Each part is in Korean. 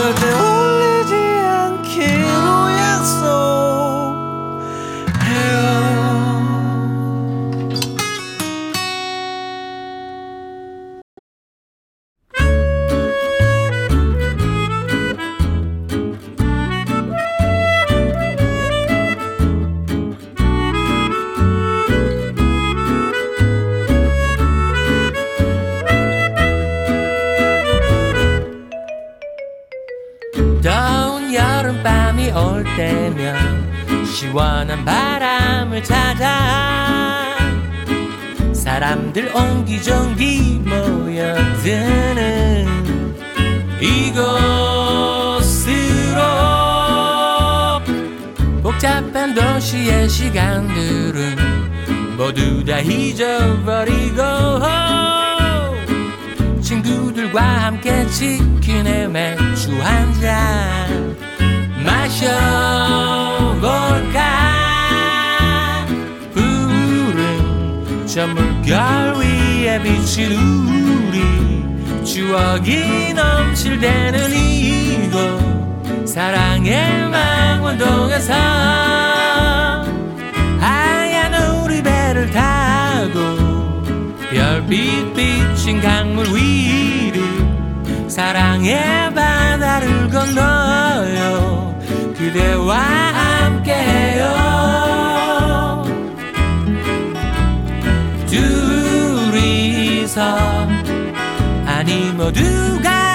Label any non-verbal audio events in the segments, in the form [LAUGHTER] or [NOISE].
절 사람들 옹기종기 모여 드는 이곳으로. 복잡한 도시의 시간들은 모두 다 잊어버리고 친구들과 함께 치킨에 맥주 한 잔 마셔볼까 저 물결 위에 비친 우리 추억이 넘실대는 이곳 사랑의 망원동에서 하얀 우리 배를 타고 별빛 비친 강물 위를 사랑의 바다를 건너요. 그대와 함께해요 아니 모두가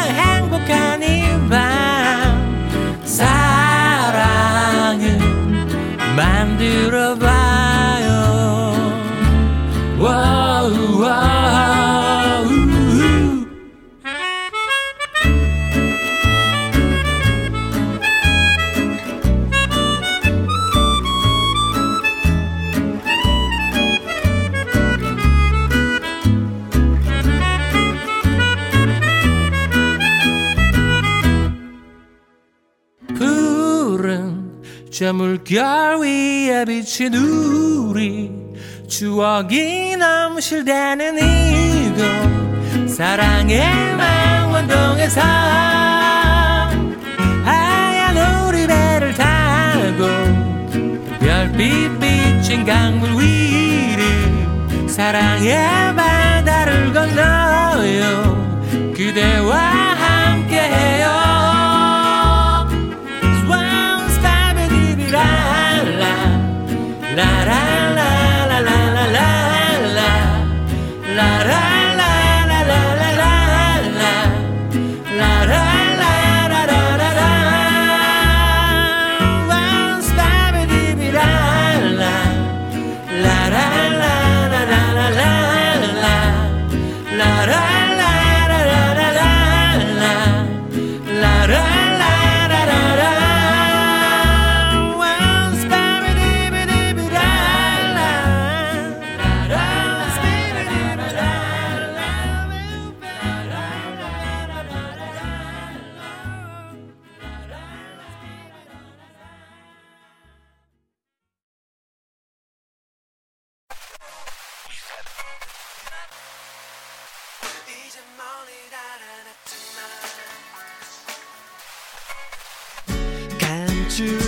물결 위에 비친 우리 추억이 넘실대는 이곳 사랑의 망원동에서 하얀 우리 배를 타고 별빛 비친 강물 위를 사랑의 바다를 건너요. 그대와 la, la. 감출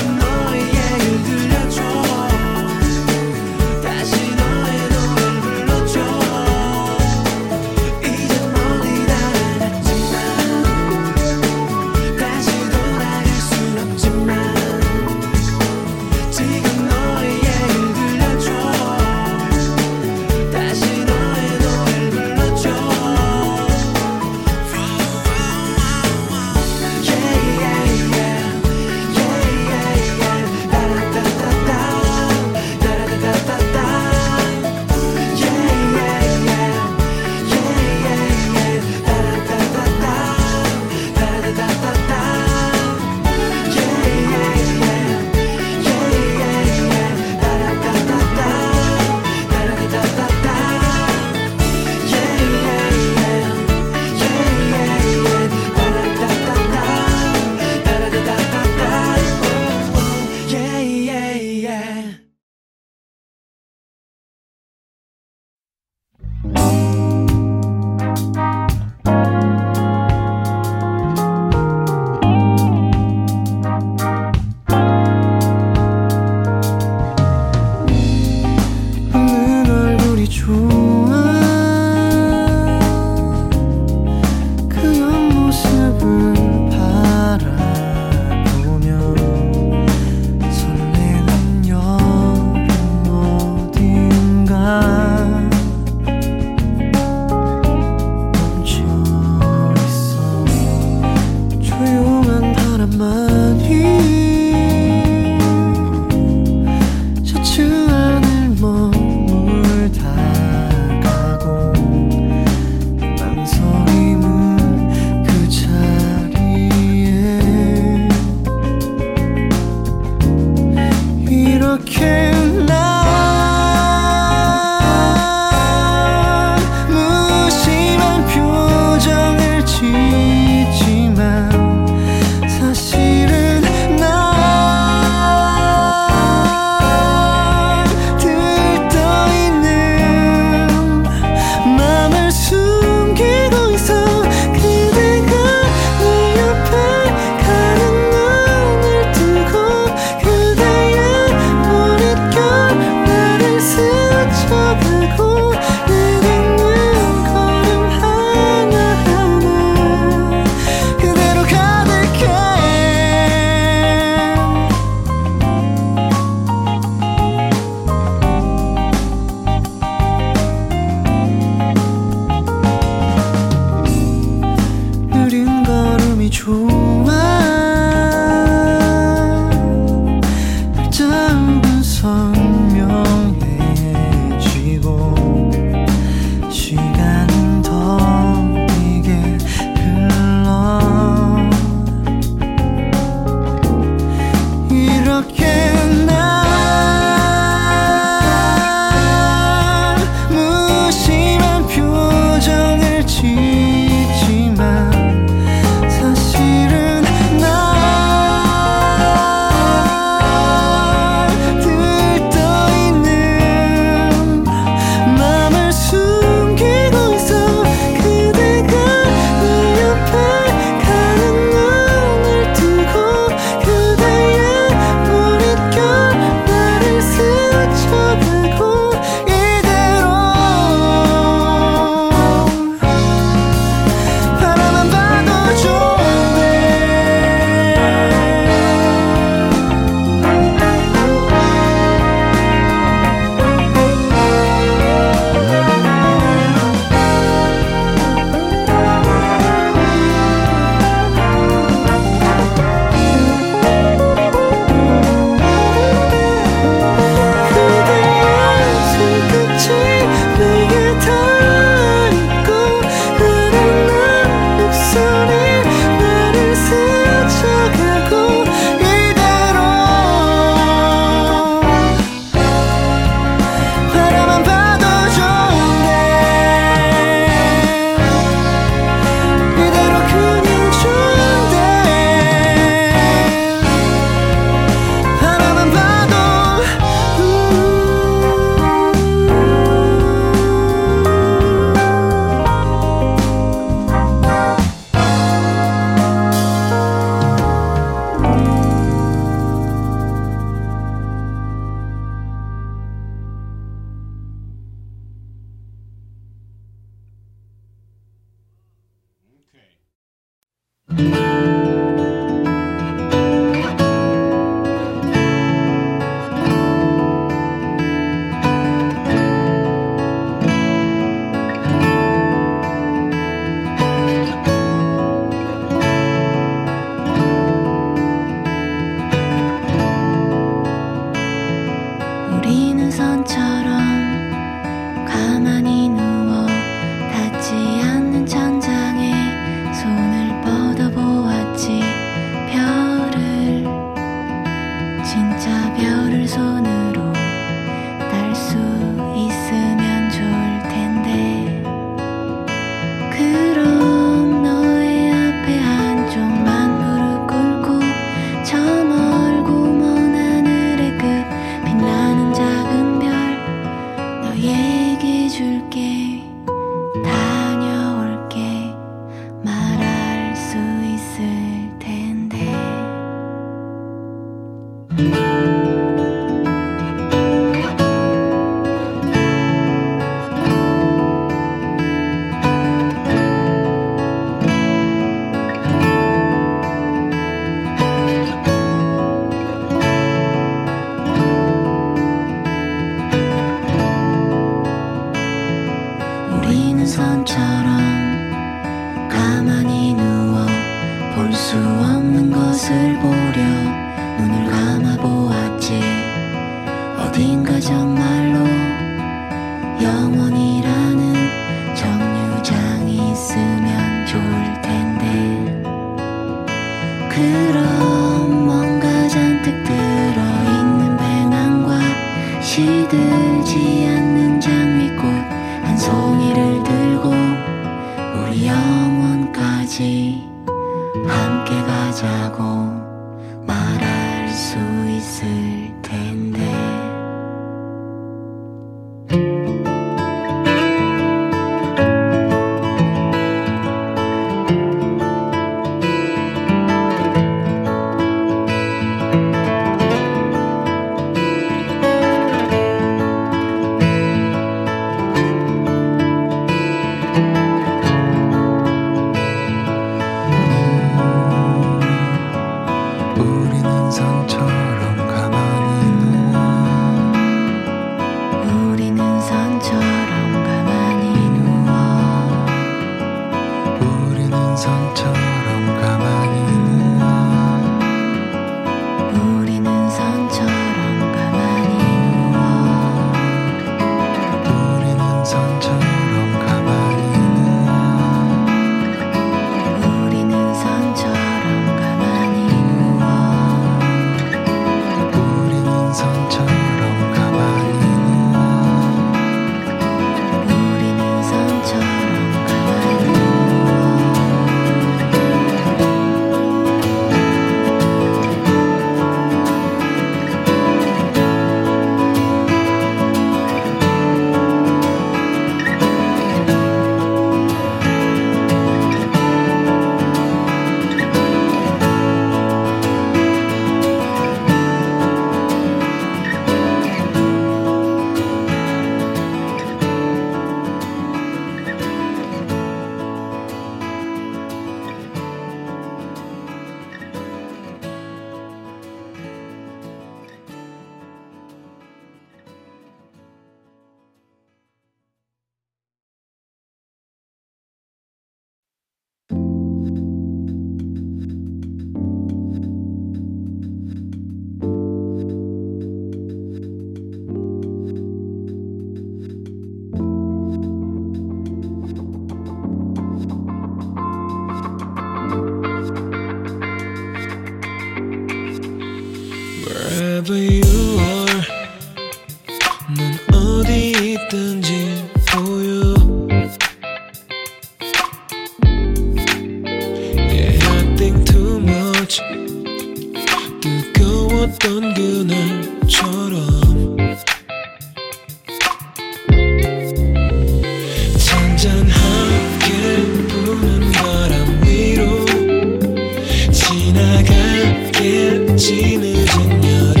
지나가겠지 늦은 여름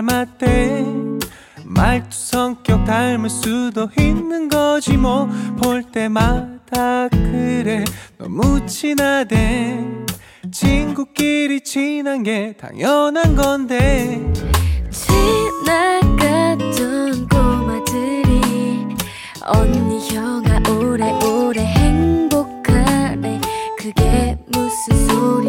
닮았대. 말투 성격 닮을 수도 있는 거지 뭐. 볼 때마다 그래. 너무 친하대. 친구끼리 친한 게 당연한 건데. 지나갔던 꼬마들이 언니 형아 오래오래 행복하래 그게 무슨 소리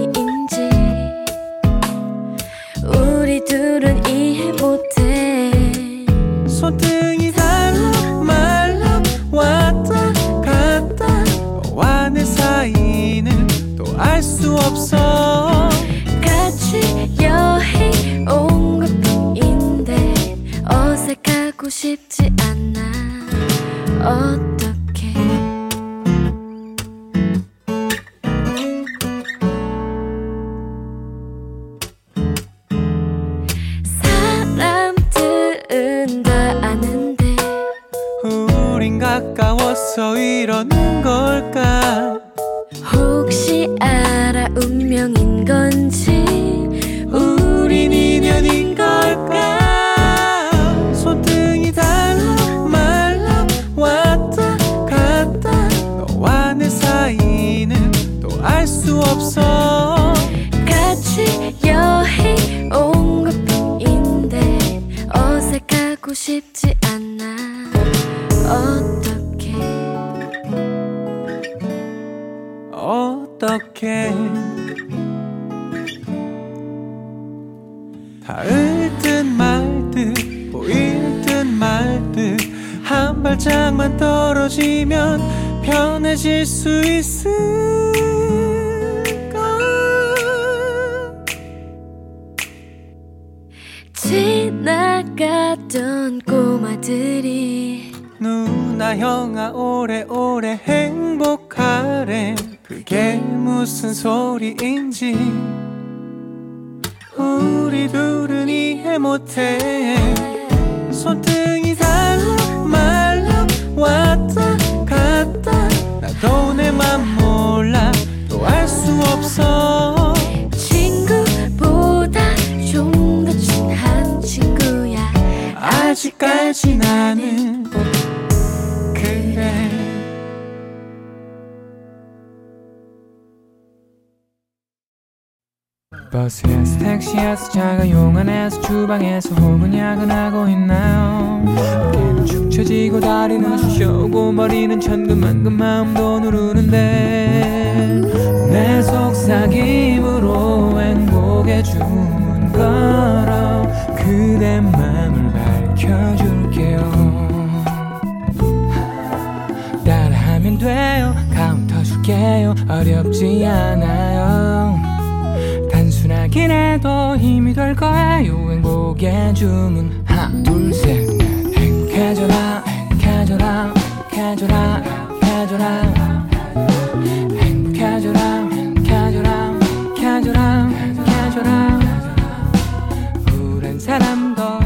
나는 그래. 버스에서 택시에서 자가용 안에서 주방에서 혹은 야근하고 있나요? 어깨는 축 처지고 다리는 쑤셔오고 머리는 천근만근 마음도 누르는데 내 속삭임으로 행복의 주문 걸어 그대 맘을 밝혀줄 카운터 줄게요. 어렵지 않아요. 단순하긴 해도 힘이 될 거예요. 행복의 주문. 하나 둘셋넷. 행복해져라 행복해져라 행복해져라 행복해져라. 행복해져라 행복해져라 행복해져라 행복해져라. 우울한 사람도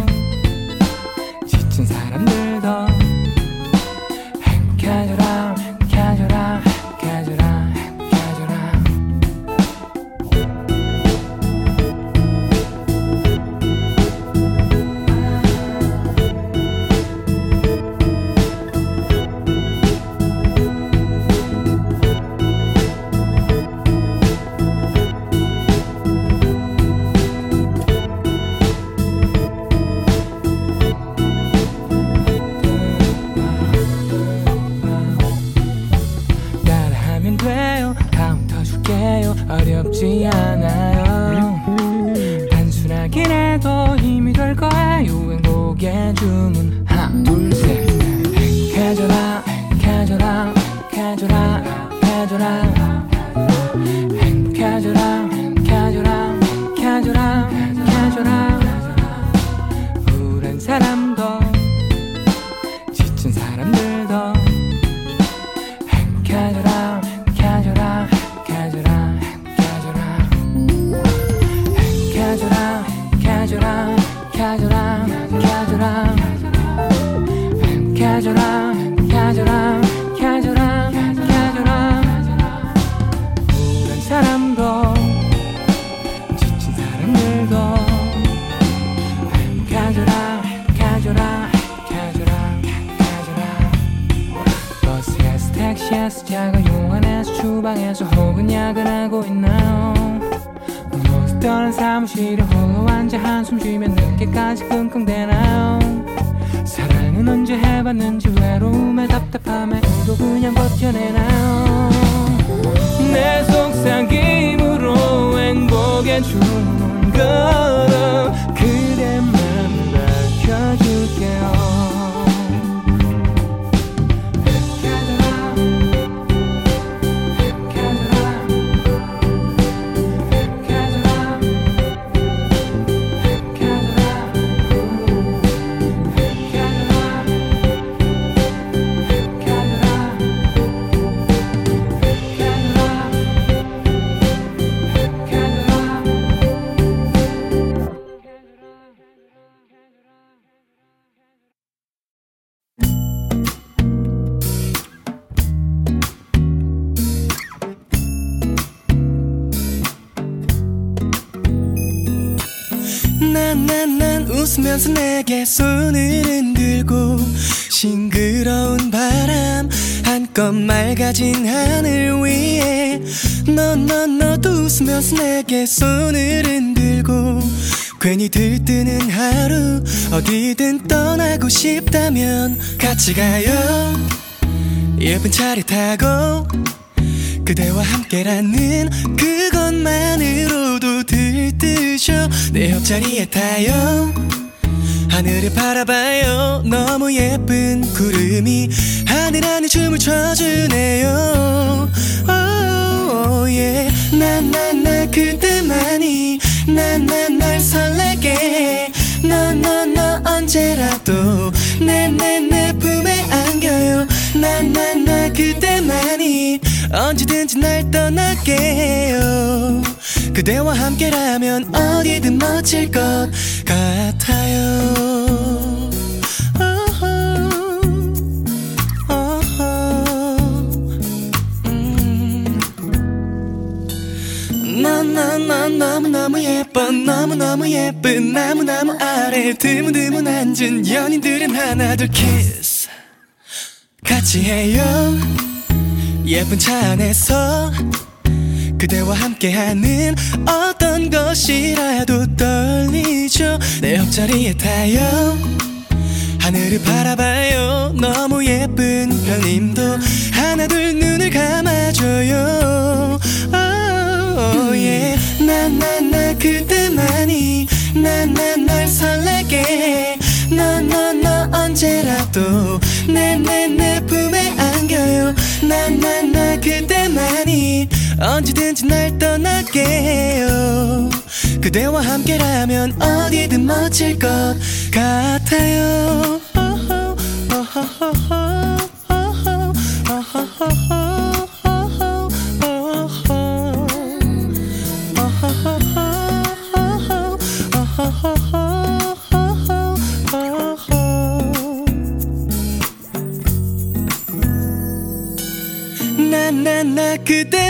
쉽지 않아. 난난난 웃으면서 내게 손을 흔들고 싱그러운 바람 한껏 맑아진 하늘 위에 너너 너도 웃으면서 내게 손을 흔들고 괜히 들뜨는 하루 어디든 떠나고 싶다면 같이 가요. 예쁜 차를 타고 그대와 함께라는 그것만으로도 들 뜨셔 내 옆자리에 타요. 하늘을 바라봐요. 너무 예쁜 구름이 하늘 안에 춤을 춰주네요. Oh, yeah. 나나나 그때만이 나나날 설레게. 너너 너 언제라도 내 내 내 품에 안겨요. 나나나 그때만이 언제든지 날 떠날게요 그대와 함께라면 어디든 멋질 것 같아요. 어허, 음. 너무너무 예뻐 너무너무 예쁜 나무나무 아래 드문드문 앉은 연인들은 하나둘 키스. 같이 해요. 예쁜 차 안에서 그대와 함께하는 어떤 것이라도 떨리죠. 내 옆자리에 타요. 하늘을 바라봐요. 너무 예쁜 별님도 하나 둘 눈을 감아줘요. Oh, yeah. 나나나 그때만이 나나날 설레게. 너너 너 언제라도 내 내 내 품에 안겨요. 나나나 그때만이 언제든지 날 떠날게요. 그대와 함께라면 어디든 멋질 것 같아요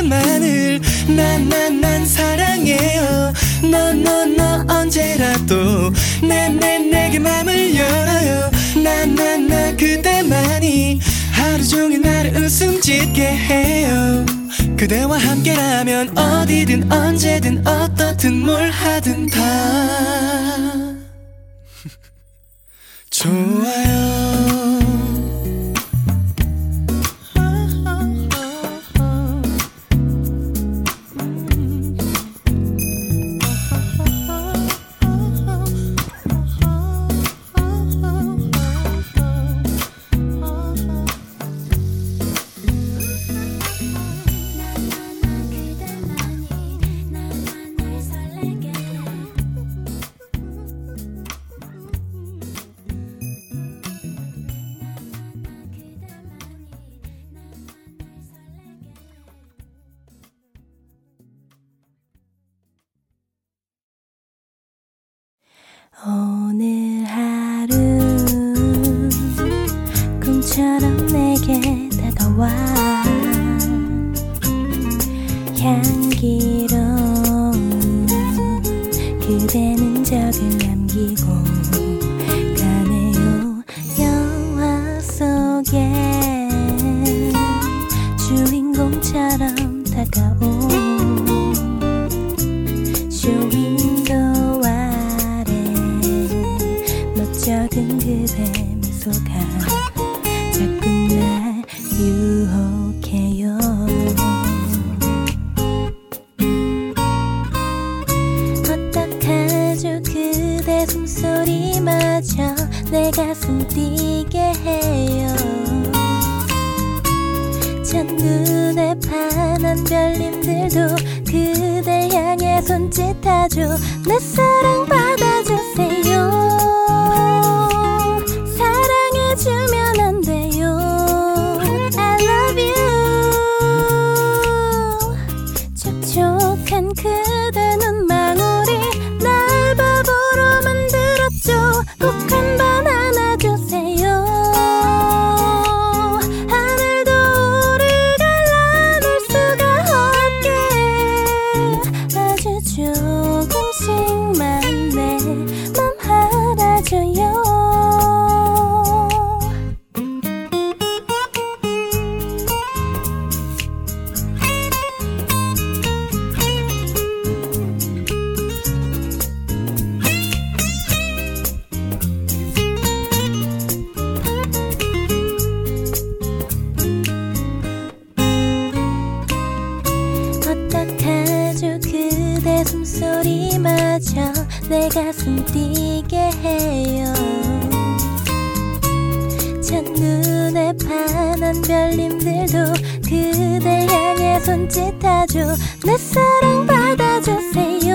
그대만을 나나난 사랑해요. 너 너 너 언제라도 내 내 내게 맘을 열어요. 나 나 나 그대만이 하루 종일 나를 웃음 짓게 해요. 그대와 함께라면 어디든 언제든 어떻든 뭘 하든 다. [LAUGHS] 좋아요 비처럼 내게 다가와. 내 가슴 뛰게 해요. 첫눈에 반한 별님들도 그대 향해 손짓하죠. 내 사랑 받아주세요.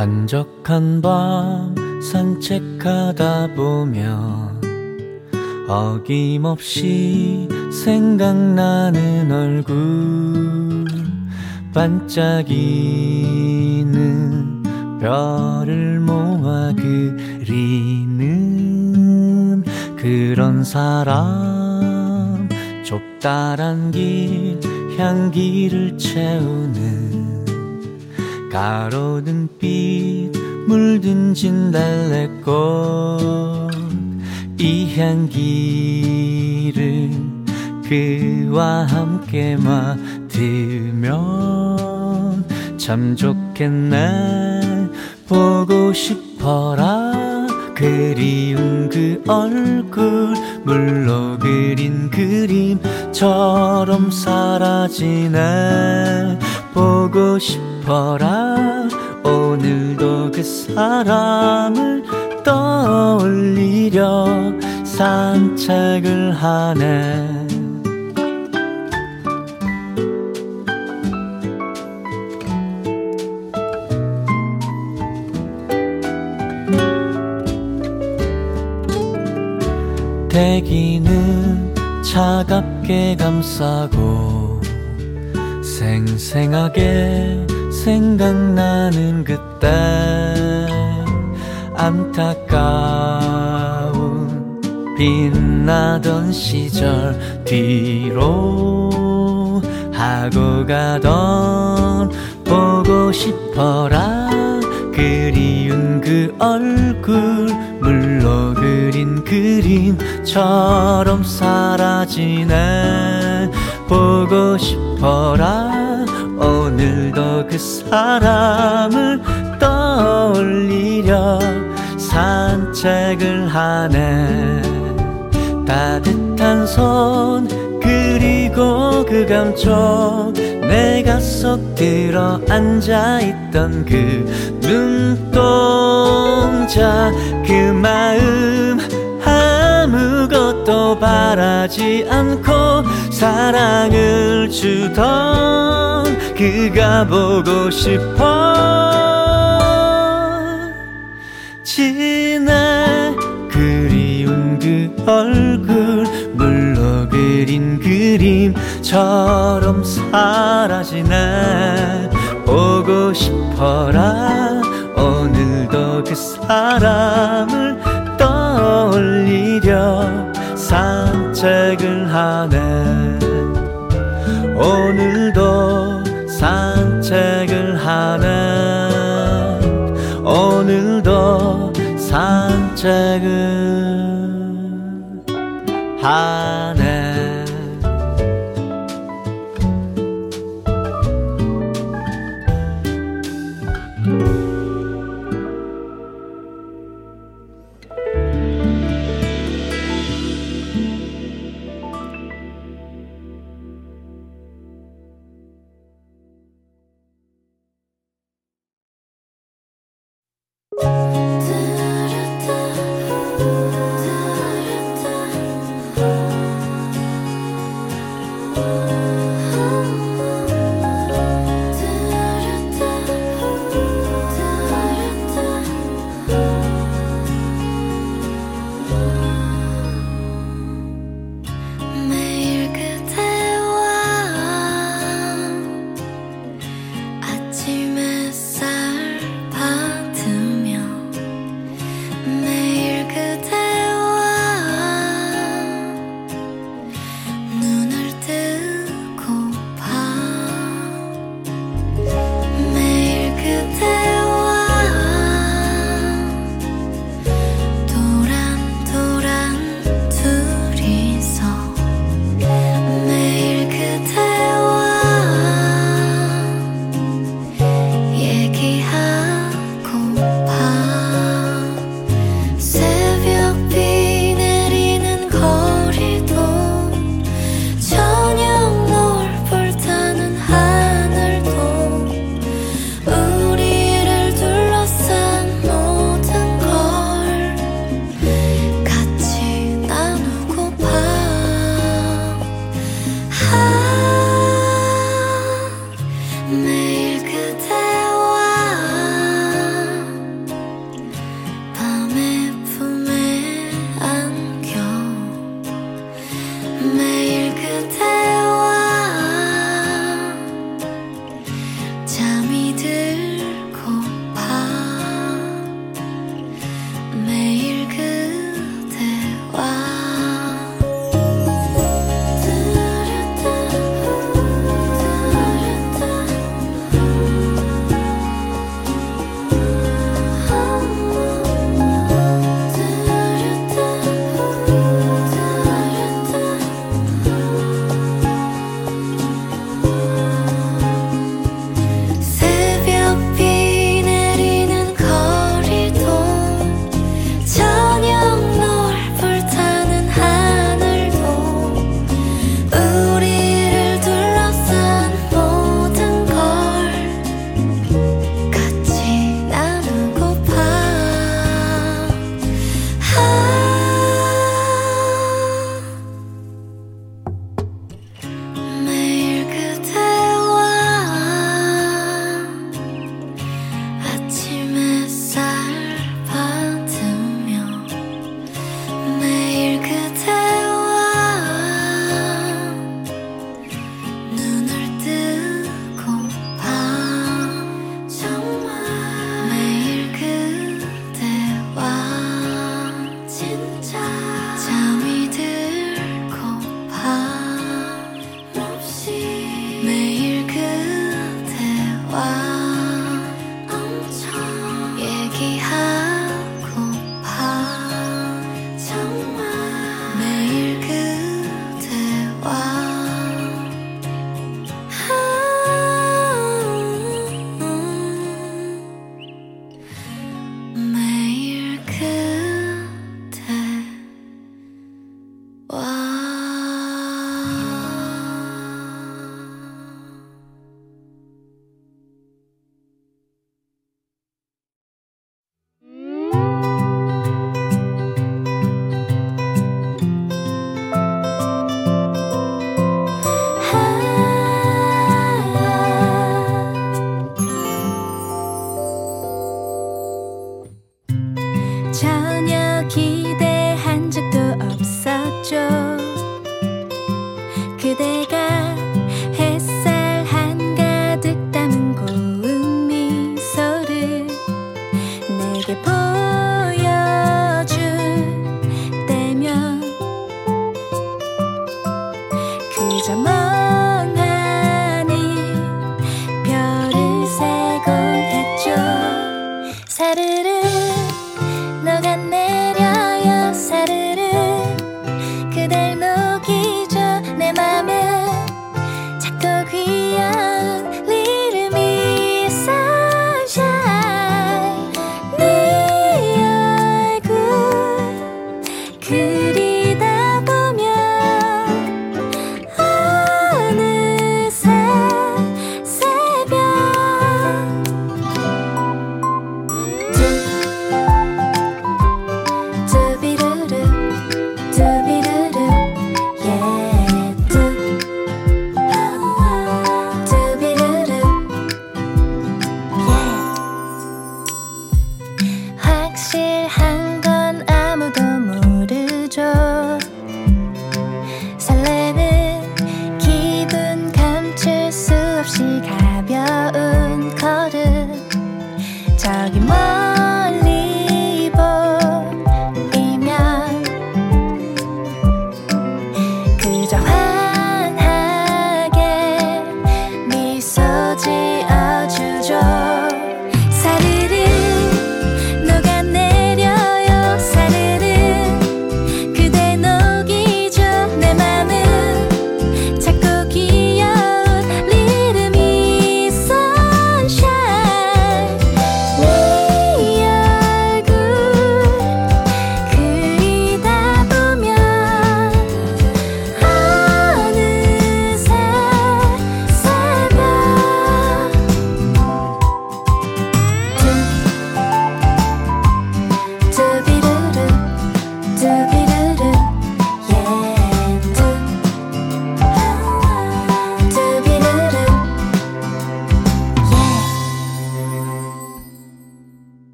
한적한 밤 산책하다 보면 어김없이 생각나는 얼굴. 반짝이는 별을 모아 그리는 그런 사람. 좁다란 길 향기를 채우는 가로등빛 물든 진달래꽃 이 향기를 그와 함께 맡으면 참 좋겠네 보고 싶어라 그리운 그 얼굴 물로 그린 그림처럼 사라지네 보고 싶어. 싶어라. 오늘도 그 사람을 떠올리려 산책을 하네. 대기는 차갑게 감싸고 생생하게 생각나는 그때 안타까운 빛나던 시절 뒤로 하고 가던 보고 싶어라. 그리운 그 얼굴 물로 그린 그림처럼 사라지네. 보고 싶어라 오늘도 그 사람을 떠올리려 산책을 하네. 따뜻한 손 그리고 그 감촉. 내가 속 들어 앉아있던 그 눈동자. 그 마음 아무것도 바라지 않고 사랑을 주던 그가 보고 싶어. 지내 그리운 그 얼굴 물로 그린 그림처럼 사라지네. 보고 싶어라. 오늘도 그 사람을 떠올리려 산책을 하네. 오늘도 산책을 하네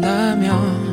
진다면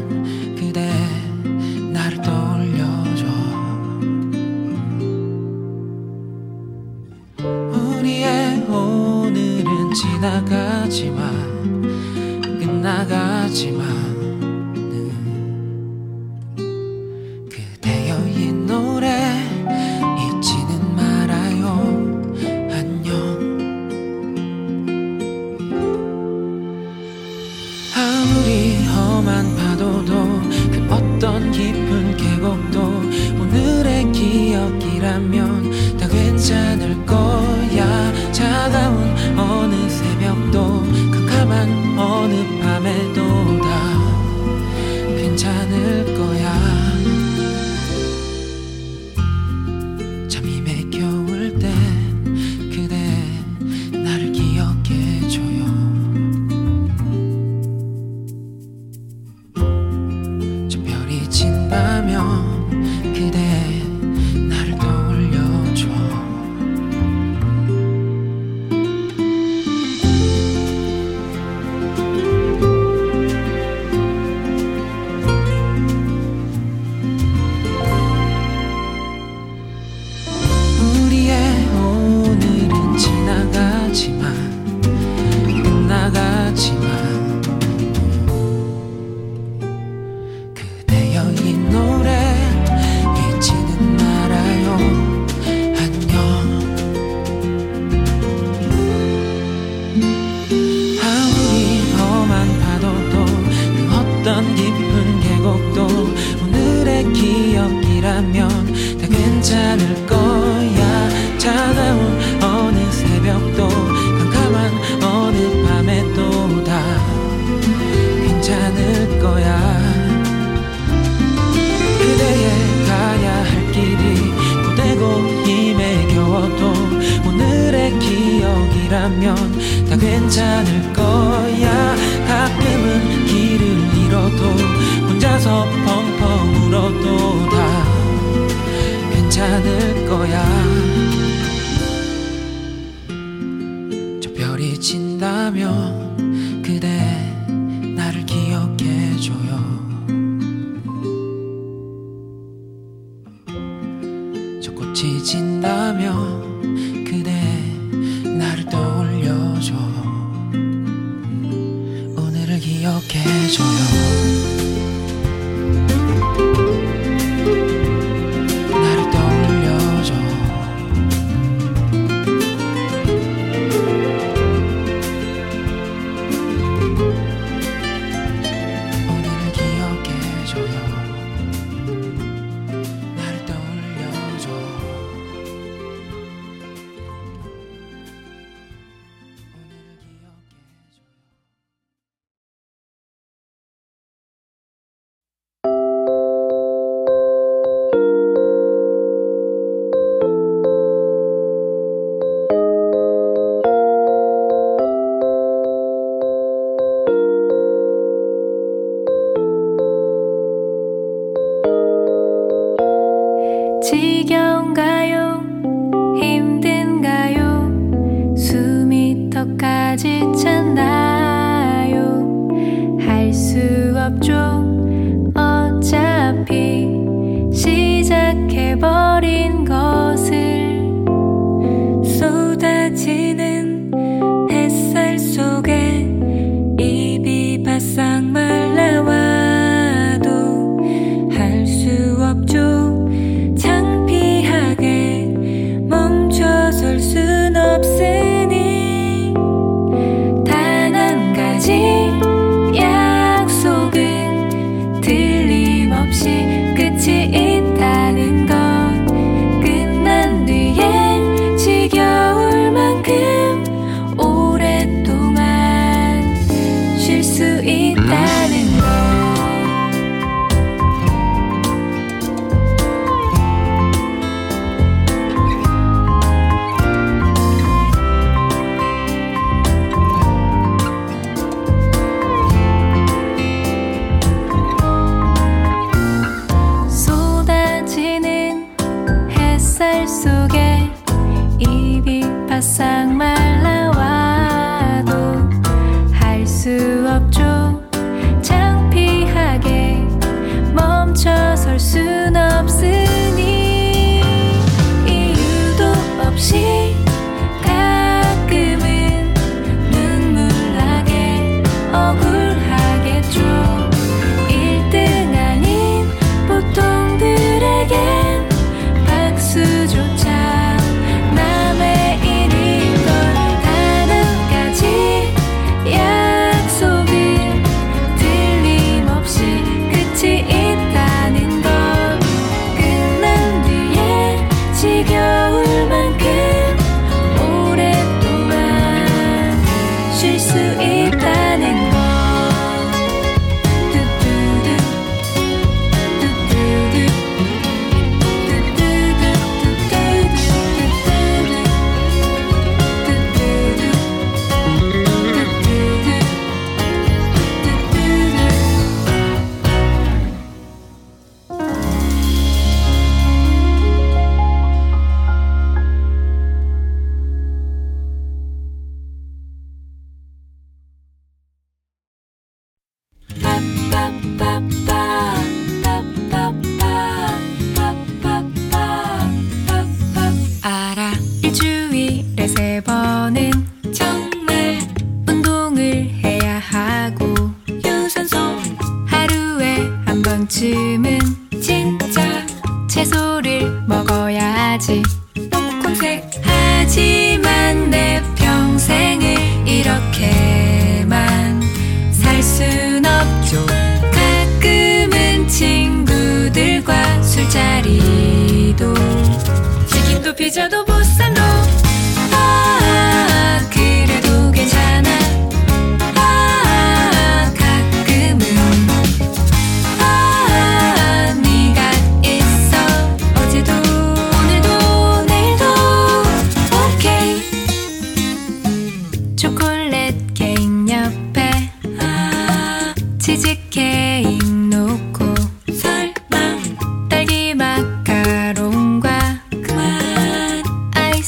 괜찮을 거야. 차가운 어느 새벽도 캄캄한 어느 밤에 또 다 괜찮을 거야. 그대의 가야 할 길이 고되고 힘에 겨워도 오늘의 기억이라면 다 괜찮을 거야. 가끔은 길을 잃어도 혼자서 camión. 괜찮나요? 할 수 없죠. 어차피 시작 해 버리.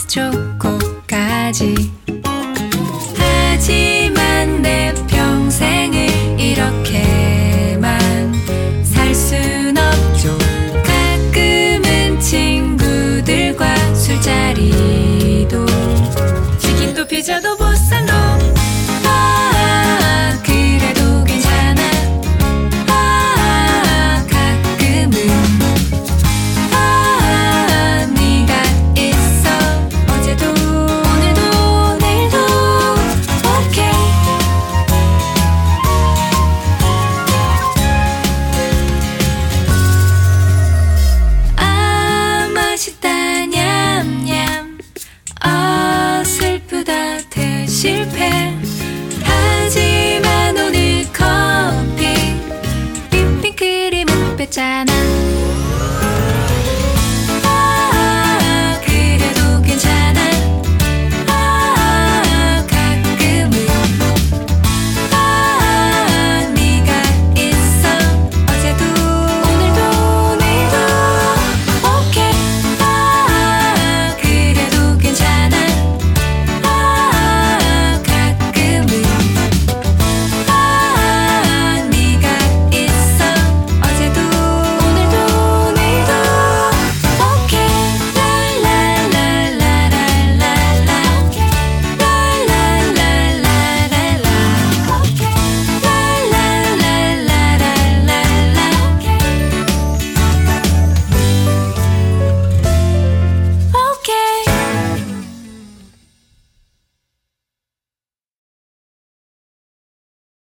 초코까지.